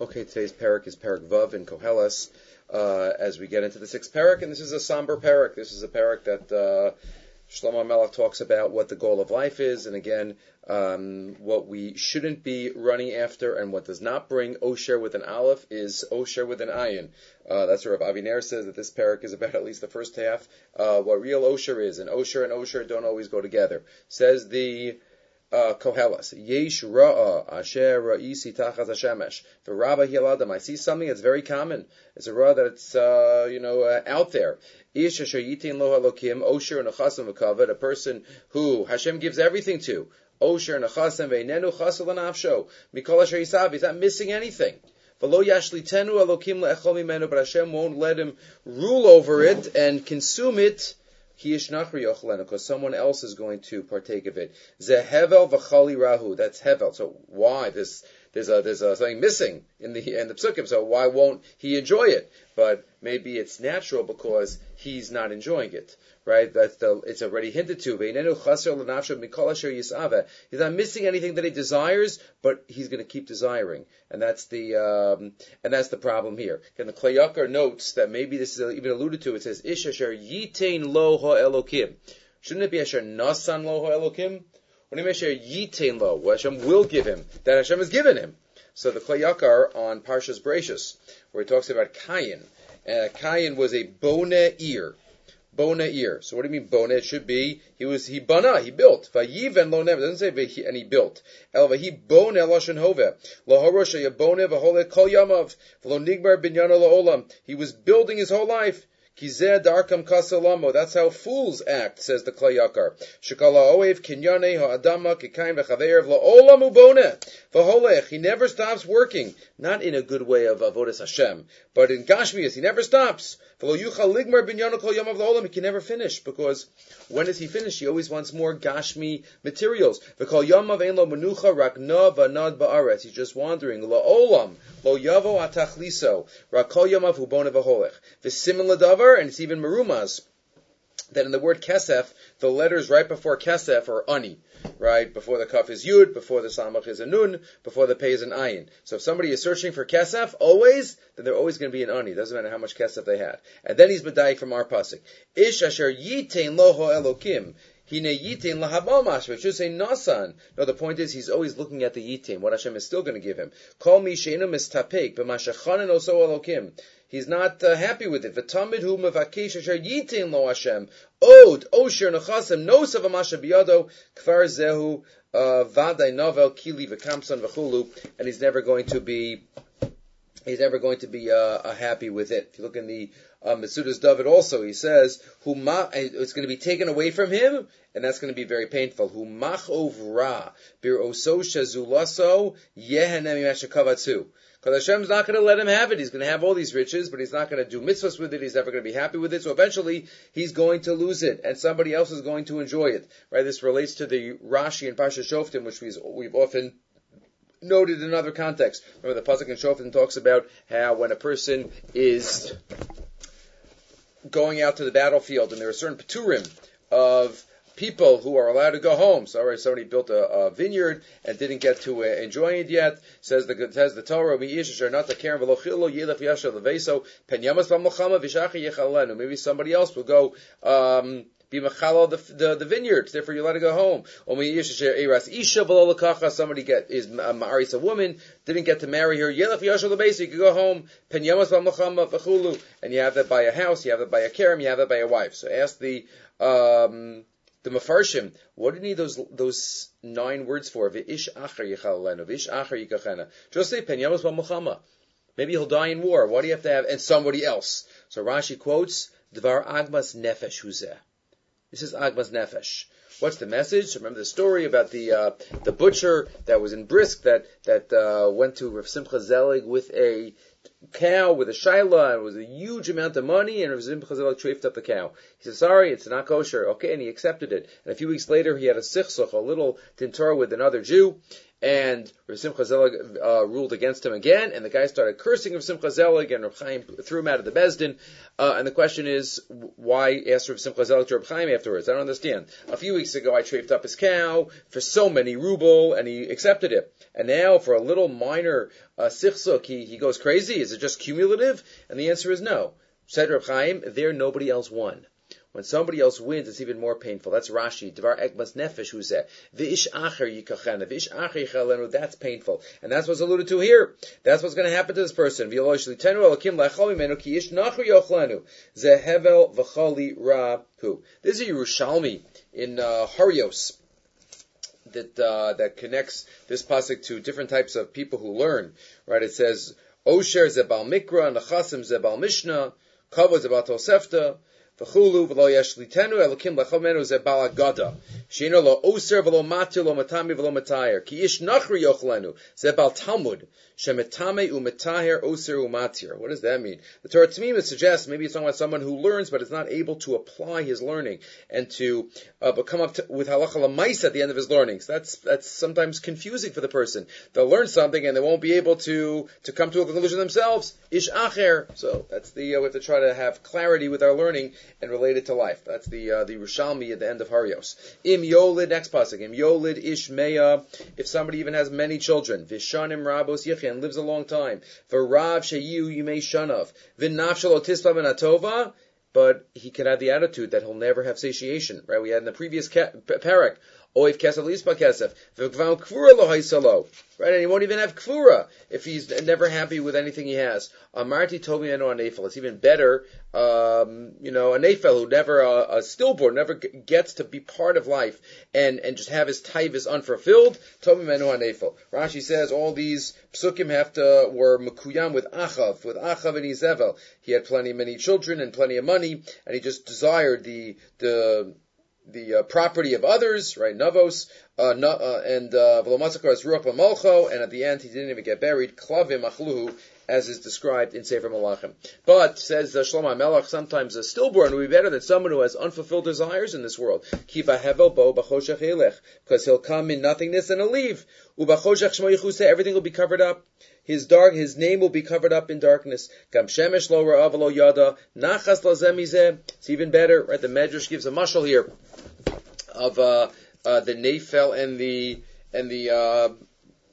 Okay, today's parak is parak Vav in Koheles. Uh, as we get into the sixth parak, and this is a somber parak. This is a parak that uh, Shlomo Melech talks about what the goal of life is, and again, um, what we shouldn't be running after, and what does not bring Osher with an Aleph is Osher with an Ayin. Uh, that's where Aviner says that this parak is about at least the first half. Uh, what real Osher is, and Osher and Osher don't always go together. Says the uh, Koheles. Yesh ra'a asher ra'isi tachas hashemesh. For Rabba hiladam, I see something that's very common. It's a ra'a that's uh, you know uh, out there. Ish asher yitin lo halokim osher nechasim v'kavod. A person who Hashem gives everything to. Osher nechasim ve'nenu chasel anafsho. Mikol asher yisav. He's not missing anything. V'lo yashlitenu alokim le'echol mimenu. But Hashem won't let him rule over it and consume it because someone else is going to partake of it. Zehevel v'chali rahu. That's hevel. So why this? There's a there's a, something missing in the in the psukim. So why won't he enjoy it? But maybe it's natural because he's not enjoying it, right? That's the it's already hinted to. He's not missing anything that he desires, but he's going to keep desiring, and that's the um, and that's the problem here. And the Kli Yakar notes that maybe this is even alluded to. It says Ish asher yitain lo ha elokim. Shouldn't it be asher nasan lo ha elokim? Yitain lo? Hashem will give him that Hashem has given him. So the Kli Yakar on Parshas Bereshis, where he talks about Kayin. Uh, Kayin was a bone ear. Bone ear. So what do you mean bone? It should be he was he bana he built. Lo never doesn't say and he built. El vahi bone loshen hove. Lo harosha yabone v'hole kol yamav. V'lo binyana. He was building his whole life. Kizeh darkam kasalamo. That's how fools act, says the Kli Yakar. Shekala oev kinyane ha'adama kikaim v'chaveir v'la'olam ubone. V'holech. He never stops working. Not in a good way of avodas Hashem, but in Gashmias. He never stops. V'lo yuchal ligmar binyana kol la'olam. He can never finish because when is he finished? He always wants more Gashmi materials. V'kol yamav ein lo menucha rak na v'nad ba'aretz. He's just wandering. La'olam. Lo yavo atachliso. Rak kol yamav ubone v'holech. V'simin ladavar and it's even Marumas, that in the word kesef, the letters right before kesef are ani, right? Before the kaf is yud, before the samach is a nun, before the pei is an ayin. So if somebody is searching for kesef, always, then they're always going to be an ani. Doesn't matter how much kesef they had. And then he's medayik from our pasuk. Ish asher yitain loho elokim. Hine yitin lahabamash. It should say nasan. No, the point is he's always looking at the yitin. What Hashem is still going to give him. Call me sheinu mistapek b'mashachanen oso elokim. He's not uh, happy with it. V'tamid hu mevakesh asher yitin lo Hashem. Od osher nechasim nosav amasha biyado kfar zehu uh, vaday novel kili v'kamson v'chulu. And he's never going to be he's never going to be uh, uh, happy with it. If you look in the uh, Metzudas David also, he says, Huma, it's going to be taken away from him, and that's going to be very painful. Humach ovra, bir oso shazulaso, yehenem because Hashem's not going to let him have it. He's going to have all these riches, but he's not going to do mitzvahs with it. He's never going to be happy with it. So eventually, he's going to lose it, and somebody else is going to enjoy it. Right? This relates to the Rashi and Pasha Shoftim, which we've often noted in other contexts. Remember the pasuk in Shoftim talks about how when a person is going out to the battlefield and there are certain paturim of people who are allowed to go home. So, already somebody built a, a vineyard and didn't get to uh, enjoy it yet. Says the says the Torah, Maybe somebody else will go. Um, be machalo the, the, the vineyards, therefore you're allowed to go home. Somebody get is maris a woman, didn't get to marry her, you could go home, and you have that by a house, you have that by a kerem, you have that by a wife. So ask the um, the mafarshim, what do you need those those nine words for? Just say pen Maybe he'll die in war. Why do you have to have? And somebody else. So Rashi quotes, Dvar agmas nefesh huzeh. This is Agmas Nefesh. What's the message? Remember the story about the uh, the butcher that was in Brisk that that uh, went to Rav Simcha Zelig with a cow with a shaila and it was a huge amount of money and Rav Simcha Zelig trafed up the cow. He said, "Sorry, it's not kosher." Okay, and he accepted it. And a few weeks later, he had a sichsuch, a little tintor with another Jew, and Rav Simcha uh, ruled against him again, and the guy started cursing Rav Simcha and Chaim threw him out of the Bezdin. Uh, and the question is, why ask Rav Simcha to Rav Chaim afterwards? I don't understand. A few weeks ago, I traded up his cow for so many ruble, and he accepted it. And now, for a little minor uh, sichsuk, he, he goes crazy. Is it just cumulative? And the answer is no. Said Rav Chaim, there nobody else won. When somebody else wins, it's even more painful. That's Rashi, Dvar Ekmas Nefesh, who said, V'ish acher yikachena, v'ish acher yichalenu, that's painful. And that's what's alluded to here. That's what's going to happen to this person. V'yolosh litenu elakim lechol imenu, ki ish nacher yochlenu, zehevel v'choli ra hu. This is Yerushalmi in uh, Horayos that uh, that connects this pasuk to different types of people who learn. Right? It says Osher zebal mikra, Nachasim zebal mishnah, Kavod zebal tosefta, V'chulu v'lo elokim lechomenu ze balagada. Lo oser v'lo matir lo matami v'lo. Ki ish nachri yochlenu ze bal talmud. Shemetame oser umatir. What does that mean? The Torah Tamima suggests maybe it's talking about someone who learns but is not able to apply his learning and to uh, come up to, with halacha lamais at the end of his learning. So that's that's sometimes confusing for the person. They'll learn something and they won't be able to to come to a conclusion themselves. Ish acher. So that's the uh, we have to try to have clarity with our learning and relate it to life. That's the uh, the Rishalmi at the end of Horayos. Im yolid next pasuk. Im yolid ishmeya. If somebody even has many children, vishanim rabos yichen lives a long time. V'rav sheyu yimei shanav. V'nafshal otispa atova. But he can have the attitude that he'll never have satiation, right? We had in the previous parak, Oiv kesef lispa kesef. V'gvam kvura lo haisalo. Right? And he won't even have kvura if he's never happy with anything he has. Amarti told me I know a. It's even better, um, you know, a nefel who never, uh, a stillborn, never gets to be part of life and, and just have his taivas unfulfilled. Told me I know a. Rashi says all these psukim have to, were mekuyam with Achav, with Achav and Izevel. He had plenty, of many children and plenty of money and he just desired the, the, the uh, property of others, right? Navos, uh, no, uh, and V'lomatzakar is Ruach Malcho, and at the end he didn't even get buried. Klavim Achluhu, as is described in Sefer Malachim. But says uh, Shlomo Melech, sometimes a stillborn would be better than someone who has unfulfilled desires in this world. Kiva hevel bo because he'll come in nothingness and he'll leave. Everything will be covered up. His dark, his name will be covered up in darkness. Gam lo ra'av yada nachas. It's even better, right? The Medrash gives a mushal here of uh, uh, the nafel and the and the uh,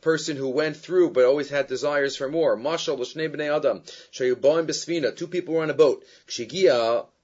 person who went through but always had desires for more. Mashal l'shnei b'nei adam. Two people were on a boat.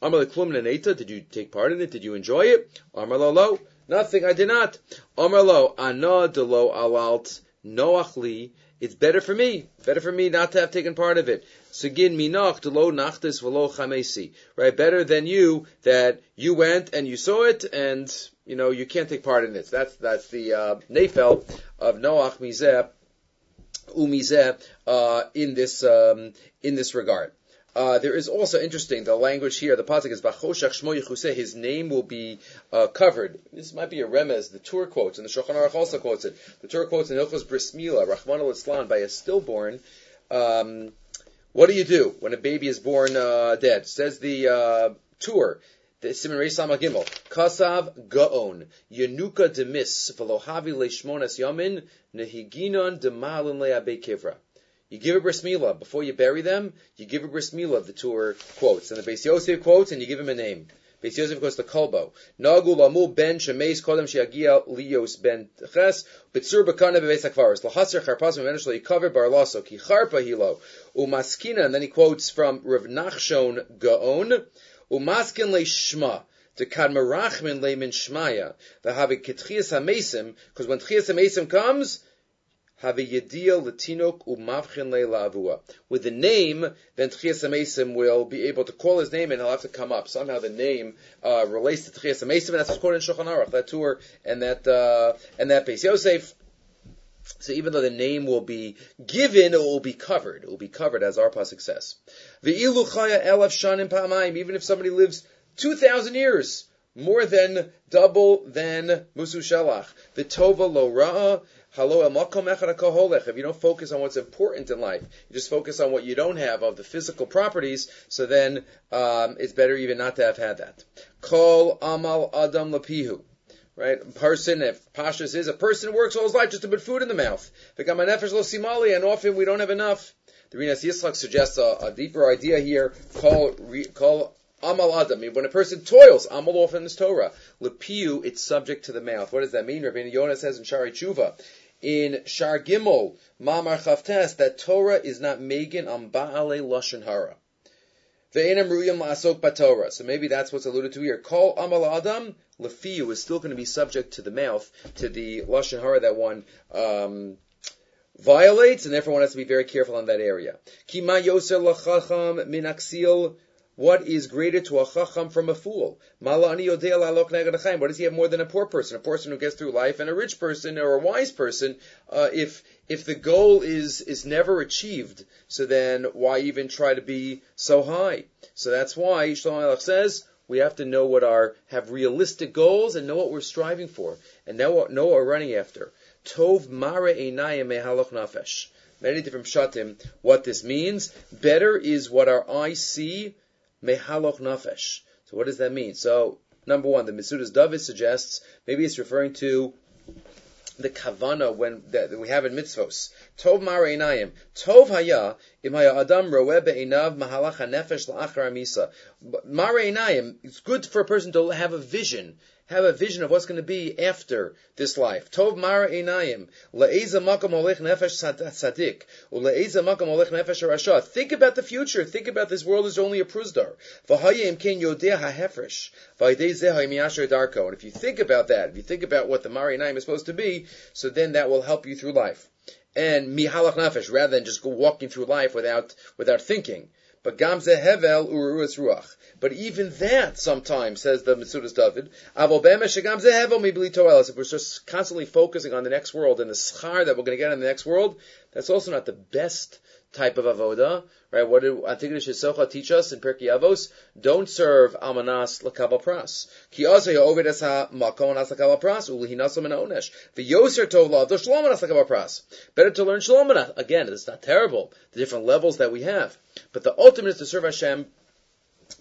Amar leklum neneta, did you take part in it? Did you enjoy it? Amar lo nothing, I did not. Amar lo, ana de lo alalt noachli, it's better for me, better for me not to have taken part of it. Segin minach de lo nachtis velo chamesi, right? Better than you that you went and you saw it and you know you can't take part in it. That's that's the uh, nefel of Noach mizeh umizeh uh, in this um, in this regard. Uh, there is also interesting the language here. The pasuk is Vachoshach Shmo Yechuseh. His name will be uh, covered. This might be a remez. The Tur quotes and the Shulchan Aruch also quotes it. The Tur quotes in Hilchos Bris Mila, Rahman al Islam, by a stillborn. Um, what do you do when a baby is born uh, dead? Says the uh, Tur. The Simon Reis Gimel. Kasav Gaon. Yenuka demis. Velohavi leishmonas yamin. Nehiginon demalin le'abe kivra. You give a bris milah before you bury them. You give a bris milah. The Tur quotes and the Beis Yosef quotes, and you give him a name. Beis Yosef goes to Kolbo. Nagu lamu ben shemeis kodem sheagia lios ben ches b'tzur b'kana bebeis hakvaros lahaser charpas v'menishlo yikaver bar laso ki charpa hilo umaskina. And then he quotes from Rav Nachshon Gaon umaskin le shma to kadmarachmin le shmaya the have ketchias hamesim because when tchias hamesim comes With the name, then Tchias Amesim will be able to call his name and he'll have to come up. Somehow the name uh, relates to Tchias Amesim, and that's quoted in Shulchan Aruch, that tour and that uh, and that base. Yosef So even though the name will be given, it will be covered. It will be covered as our says. The iluchaya elaf shanim pa'amayim. Even if somebody lives two thousand years, more than double than musu shalach. The tova lo ra'a if you don't focus on what's important in life, you just focus on what you don't have of the physical properties, so then um, it's better even not to have had that. Kol amal adam lapihu. Right? A person, if Pashas is, a person who works all his life just to put food in the mouth. and often we don't have enough. The Rinas Yitzchak suggests a, a, deeper idea here. Call, call Amal Adam. When a person toils, Amal often is Torah. Lepiu, it's subject to the mouth. What does that mean? Rabbi Yonah says in Shaarei Teshuva, in Shar Gimel, Mamar Chavtes, that Torah is not Megan on Baale Lashon Hara. Ve'enam la'asok batorah. So maybe that's what's alluded to here. Call amal adam lefiu is still going to be subject to the mouth, to the lashon hara that one um, violates, and therefore one has to be very careful on that area. Kima yoser lachacham minaksil what is greater to a chacham from a fool? What does he have more than a poor person? A person who gets through life and a rich person or a wise person. Uh, if if the goal is is never achieved, so then why even try to be so high? So that's why Shlomo says we have to know what our have realistic goals and know what we're striving for and know what, know what we're running after. Tov mare einayim mehaloch nafesh. Many different shatim. What this means, better is what our eyes see mehaloch nafesh. So what does that mean? So number one, the Metzudas David suggests maybe it's referring to the kavana when that we have in mitzvos. Tov mareinayim. Tov haya im haya adam roeh be'inav mahalach hanefesh la'achar amisa. Mareinayim. It's good for a person to have a vision have a vision of what's going to be after this life. Tov mara einayim le'eza makam olech nefesh sadik ule'eza makam olech nefesh rasha. Think about the future. Think about this world is only a prusdar. V'hayim ken ha'hefresh darko. And if you think about that, if you think about what the mara einayim is supposed to be, so then that will help you through life. And mihalach nefesh, rather than just go walking through life without without thinking. But gamze hevel uruas ruach. But even that sometimes, says the Mitzudas David, if we're just constantly focusing on the next world and the schar that we're going to get in the next world, that's also not the best type of avoda, right? What did Antigone Shisocha teach us in Pirkei Avos? Don't serve almanas lakabal pras. Ki also oved es ha-makom anas lakabal pras, ulihinasom and onesh. V'yoser tov lav, shalom anas pras. Better to learn shalom Again, it's not terrible, the different levels that we have. But the ultimate is to serve Hashem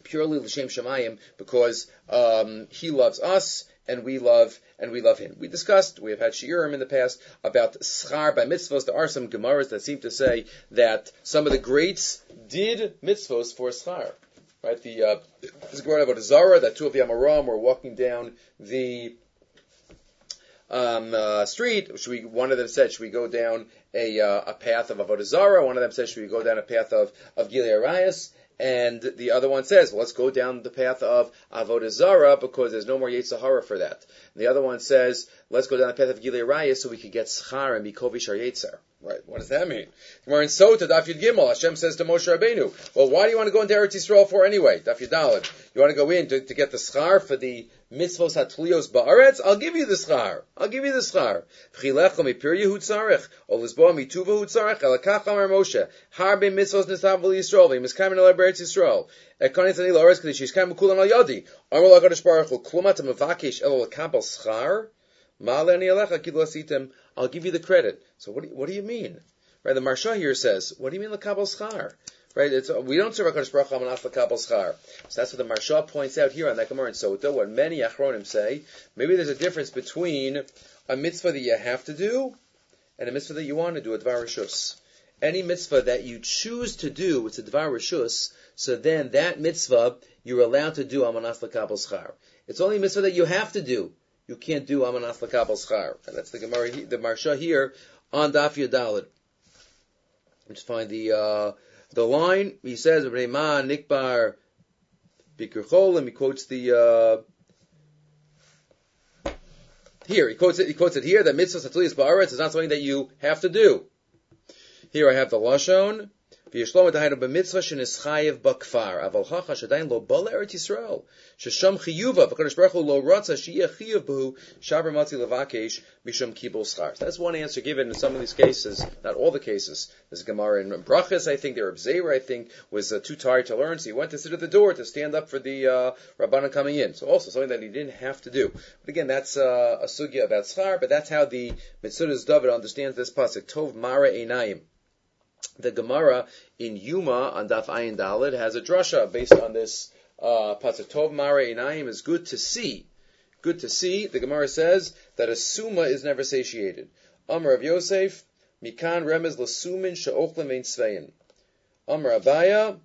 purely l'shem shemayim because um, He loves us and we love and we love him. We discussed, we have had shiurim in the past about schar by mitzvos. There are some gemaras that seem to say that some of the greats did mitzvos for schar. Right? The uh, this gemara about Zara that two of the Amoram were walking down the um, uh, street. Should we? One of them said, "Should we go down a, uh, a path of avodah Zara?" One of them said, "Should we go down a path of of Gilui Arayos?" And the other one says, let's go down the path of Avodah Zarah because there's no more Yetzirah for that. And the other one says, let's go down the path of Gilei Raya so we could get Schar and be Kovish Yetzer. Right. What does that mean? We're in Sota, Daf Yud Gimel. Hashem says to Moshe Rabbeinu, well, why do you want to go into Eretz Yisrael for anyway? Daf Yud Daled. You want to go in to, to get the schar for the mitzvos hatlios ba'aretz? I'll give you the schar. I'll give you the schar. V'chilecha mipir Yehud tzarech. O lizboa mituva hu tzarech. Elakach amar Moshe. Harbe mitzvos nisav v'li Yisrael. V'imiskayim in Eretz Yisrael. Ekonis ani lo'aretz k'di shishkayim m'kulam al yodi. Amar la'kadosh baruch hu. Klumat ha'mavakish el l'kabel schar. Ma'ale ani alecha kid lasitem. I'll give you the credit. So what do you, what do you mean? Right, the Maharsha here says, what do you mean the Kabul Schar? Right, it's, we don't serve HaKadosh Baruch Hu Schar. So that's what the Maharsha points out here on that Gemara in Sota, what many Achronim say, maybe there's a difference between a mitzvah that you have to do and a mitzvah that you want to do, a Dvar Rishus. Any mitzvah that you choose to do, it's a Dvar Rishus, so then that mitzvah, you're allowed to do Amanas Kabul Schar. It's only a mitzvah that you have to do. You can't do Amanas Kabul Schar. And that's the Gemara, the Maharsha here on Daf. Let's find the uh, the line. He says, "Rema nikbar bikirchol," and he quotes the. Uh, here he quotes it. He quotes it here that mitzvah satuliyas ba'aretz is not something that you have to do. Here I have the lashon V'yishlomo dahayinu b'mitzvah shenischayev b'kfar. Aval hacha shadayin lo bala eretz Yisrael. Shesham chiyuva v'kadosh baruch hu lo ratza sheyeh chiyuv b'hu shaber matzi levakesh mishum kibul schar. That's one answer given in some of these cases, not all the cases. There's a Gemara in Brachas, I think, there Zera, I think, was uh, too tired to learn, so he went to sit at the door to stand up for the uh, Rabbanan coming in. So also something that he didn't have to do. But again, that's uh, a sugya about schar, but that's how the Metzudas David understands this pasuk. Tov mara einayim. The Gemara in Yoma on Daf Ayin Dalid has a drasha based on this uh, pasuk. Tov Mara Einayim is good to see. Good to see. The Gemara says that a suma is never satiated. Amr of Yosef, Mikan remez lasumin she'ochlim ein svein. Amr Abaya,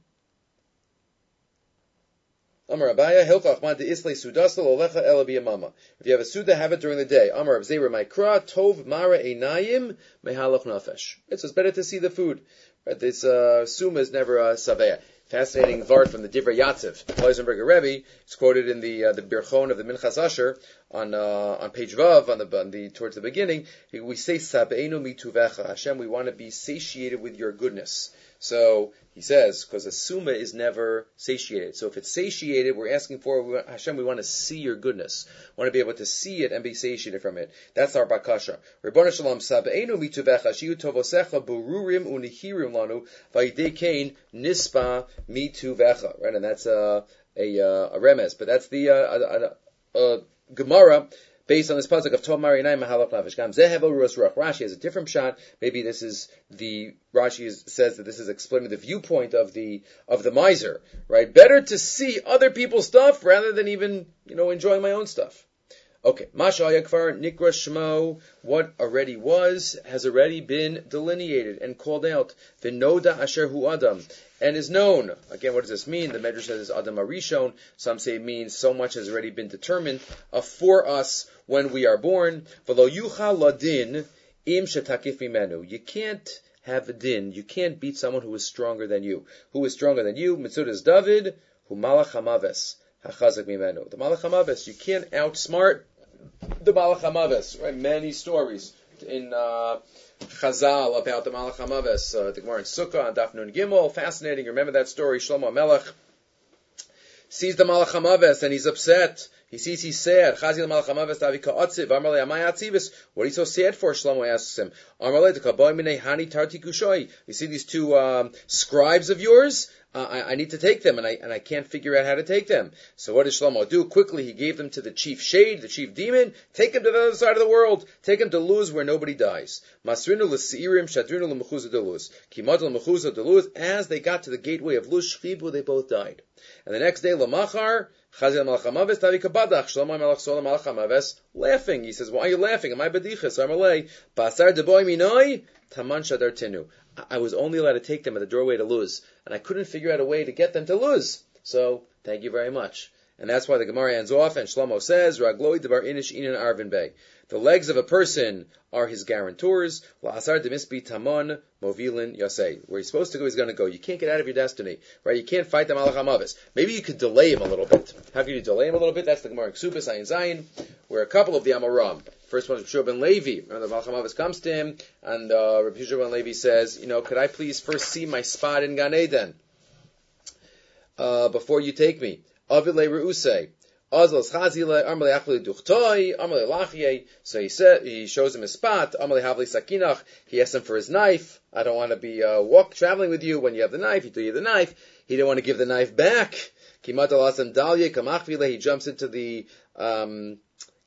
Amar Abaya, Hilchach Mad Isle Sudasal Olecha Ela If you have a Suda, have it during the day. Amar of Zera Maikra, Tov Mara Einayim, Mehalach Nafesh. It's better to see the food. Right? This uh, Suma is never a uh, Saveya. Fascinating vart from the Divrei Yatziv. Klausenburger Rebbe It's quoted in the uh, the Birchon of the Minchas Asher on uh, on page Vav on the, on the towards the beginning. We say Sabeinu mituvecha Hashem. We want to be satiated with your goodness. So he says, because a suma is never satiated. So if it's satiated, we're asking for Hashem. We want to see your goodness. We want to be able to see it and be satiated from it. That's our bakasha. Ribbon shalom sabeinu mituvecha shiu tovosecha bururim unihirim lanu vayidei nispa mituvecha. Right, and that's a a, a remes, but that's the uh, a, a, a Gemara based on this pasuk of Tov Marinai Mahalach Navish Gam Zehev Ruach. Rashi has a different shot. Maybe this is the Rashi is, says that this is explaining the viewpoint of the of the miser, right? Better to see other people's stuff rather than even you know enjoying my own stuff. Okay, Masha Yakfar Nikra Shmo, what already was, has already been delineated and called out. Vinoda Asher Hu Adam, and is known. Again, what does this mean? The Medrash says Adam Arishon. Some say it means so much has already been determined uh, for us when we are born. V'lo yucha ladin im shetakif mimenu. You can't have a din. You can't beat someone who is stronger than you. Who is stronger than you? Mitzudas David, who malach hamaves. Hachazak mimenu. The malach hamaves. You can't outsmart the Malach Hamaves, right? Many stories in uh, Chazal about the Malach Hamaves, uh, the Gemara in Sukkah on Daf Nun Gimel. Fascinating. Remember that story? Shlomo Melech sees the Malach Hamaves and he's upset. He sees he's sad. Chazil Malach Hamaves Davi Ka'atziv. Amarle Amay Atzivis. What are you so sad for? Shlomo asks him. Amarle Kaboy Minei Hani Tarti Kushoi. You see these two um, scribes of yours? uh, I, I, need to take them, and I and I can't figure out how to take them. So what does Shlomo do? Quickly, he gave them to the chief shade, the chief demon. Take them to the other side of the world. Take them to Luz, where nobody dies. Masrinu l'seirim shadrinu l'mechuza deluz. Kimad l'mechuza deluz. As they got to the gateway of Luz Shchibu, they both died. And the next day, lamachar. Shlomo malach laughing. He says, "Why are you laughing? Am I bedichas? Amalei basar deboy minoi taman shadar tenu." I was only allowed to take them at the doorway to Luz, and I couldn't figure out a way to get them to Luz. So, thank you very much. And that's why the Gemara ends off, and Shlomo says, Ragloi debar inish inan arvin bey. The legs of a person are his guarantors. La'asar demisbi tamon movilin yasei. Where he's supposed to go, he's going to go. You can't get out of your destiny, right? You can't fight the malach hamavis. Maybe you could delay him a little bit. How can you delay him a little bit? That's the Gemara in Ksubas, Ayin Zayin, where a couple of the Amoram, First one is Rabbi ben Levi. Remember, the Malchamavis comes to him, and uh, Rabbi ben Levi says, you know, could I please first see my spot in Gan Eden uh, before you take me? Avile Reuse. So he said he shows him his spot. He asks him for his knife. I don't want to be uh, walk traveling with you when you have the knife. He threw you the knife. He didn't want to give the knife back. He jumps into the um,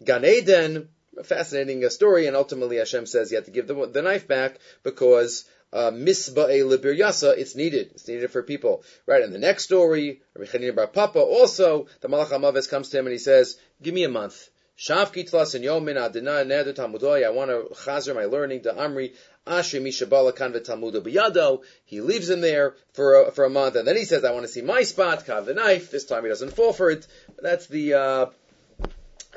Gan Eden a fascinating uh, story, and ultimately Hashem says you have to give the, the knife back because uh, misba'e libir yasa, it's needed. It's needed for people. Right, and the next story, Rabbi Bar Papa, also, the Malach HaMaves comes to him and he says, give me a month. Shav kitlas and yomin adina neder talmudoy. I want to chazer my learning to Amri. Asher mishabala kanve talmudo biyado. He leaves him there for a, for a month, and then he says, "I want to see my spot." Kav the knife. This time he doesn't fall for it. That's the uh,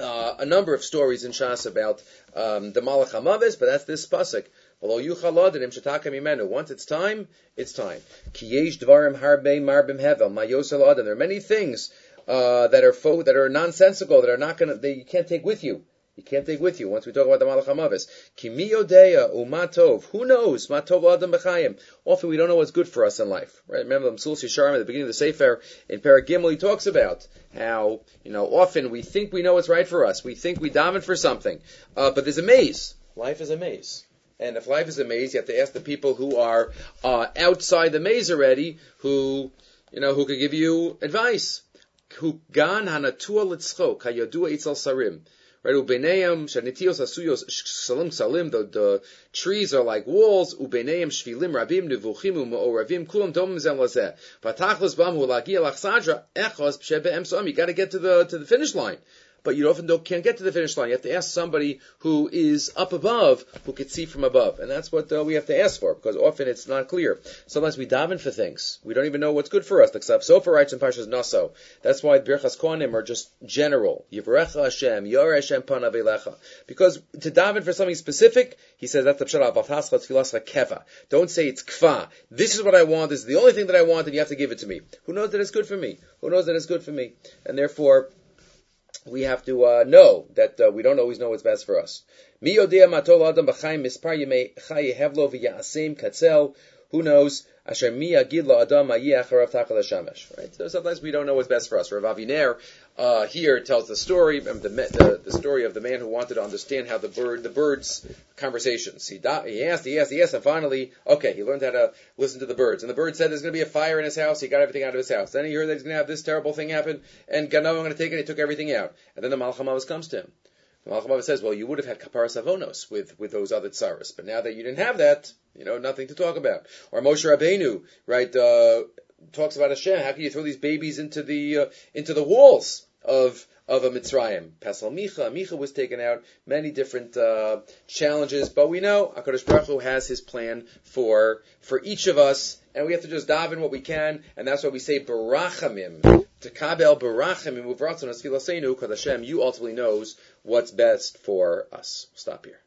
uh, a number of stories in Shas about um, the Malach Hamavis, but that's this pasuk. Once it's time, it's time. There are many things uh, that are fo- that are nonsensical that are not going to you can't take with you. You can't take with you once we talk about the Malach HaMavis. Umatov. Who knows? Matov. Often we don't know what's good for us in life. Right? Remember the Msul Sharm at the beginning of the Sefer in Parak Gimel, he talks about how, you know, often we think we know what's right for us. We think we daven for something. Uh, but there's a maze. Life is a maze. And if life is a maze, you have to ask the people who are uh, outside the maze already, who you know, who could give you advice. Right. The the trees are like walls. You got to get to the to the finish line but you often don't, can't get to the finish line. You have to ask somebody who is up above, who can see from above. And that's what uh, we have to ask for, because often it's not clear. Sometimes we daven for things. We don't even know what's good for us. The Sofer writes in Parshas Naso. That's why Birchas Kohanim are just general. Yivrecha Hashem, Yor Hashem Panavelecha. Because to daven for something specific, he says that's the pshat Keva. Don't say it's kfa. This is what I want. This is the only thing that I want, and you have to give it to me. Who knows that it's good for me? Who knows that it's good for me? And therefore, we have to uh, know that uh, we don't always know what's best for us. Who knows? Right. So sometimes we don't know what's best for us. Rav Aviner uh, here tells the story, the, the, the, story of the man who wanted to understand how the bird, the birds' conversations. He, he asked, he asked, he asked, and finally, okay, he learned how to listen to the birds. And the bird said there's going to be a fire in his house. He got everything out of his house. Then he heard that he's going to have this terrible thing happen, and God, no, I'm going to take it. He took everything out. And then the Malach HaMavis comes to him. The Malach says, well, you would have had kaparas avonos with, with those other tsaras, but now that you didn't have that, you know, nothing to talk about. Or Moshe Rabbeinu, right, uh, talks about Hashem. How can you throw these babies into the, uh, into the walls of, of a Mitzrayim. Pesel Micha, Micha was taken out, many different uh, challenges, but we know HaKadosh Baruch Hu has his plan for, for each of us, and we have to just dive in what we can, and that's why we say Barachamim, to kabel barachim and muvratzon because Hashem, you ultimately knows what's best for us. Stop here.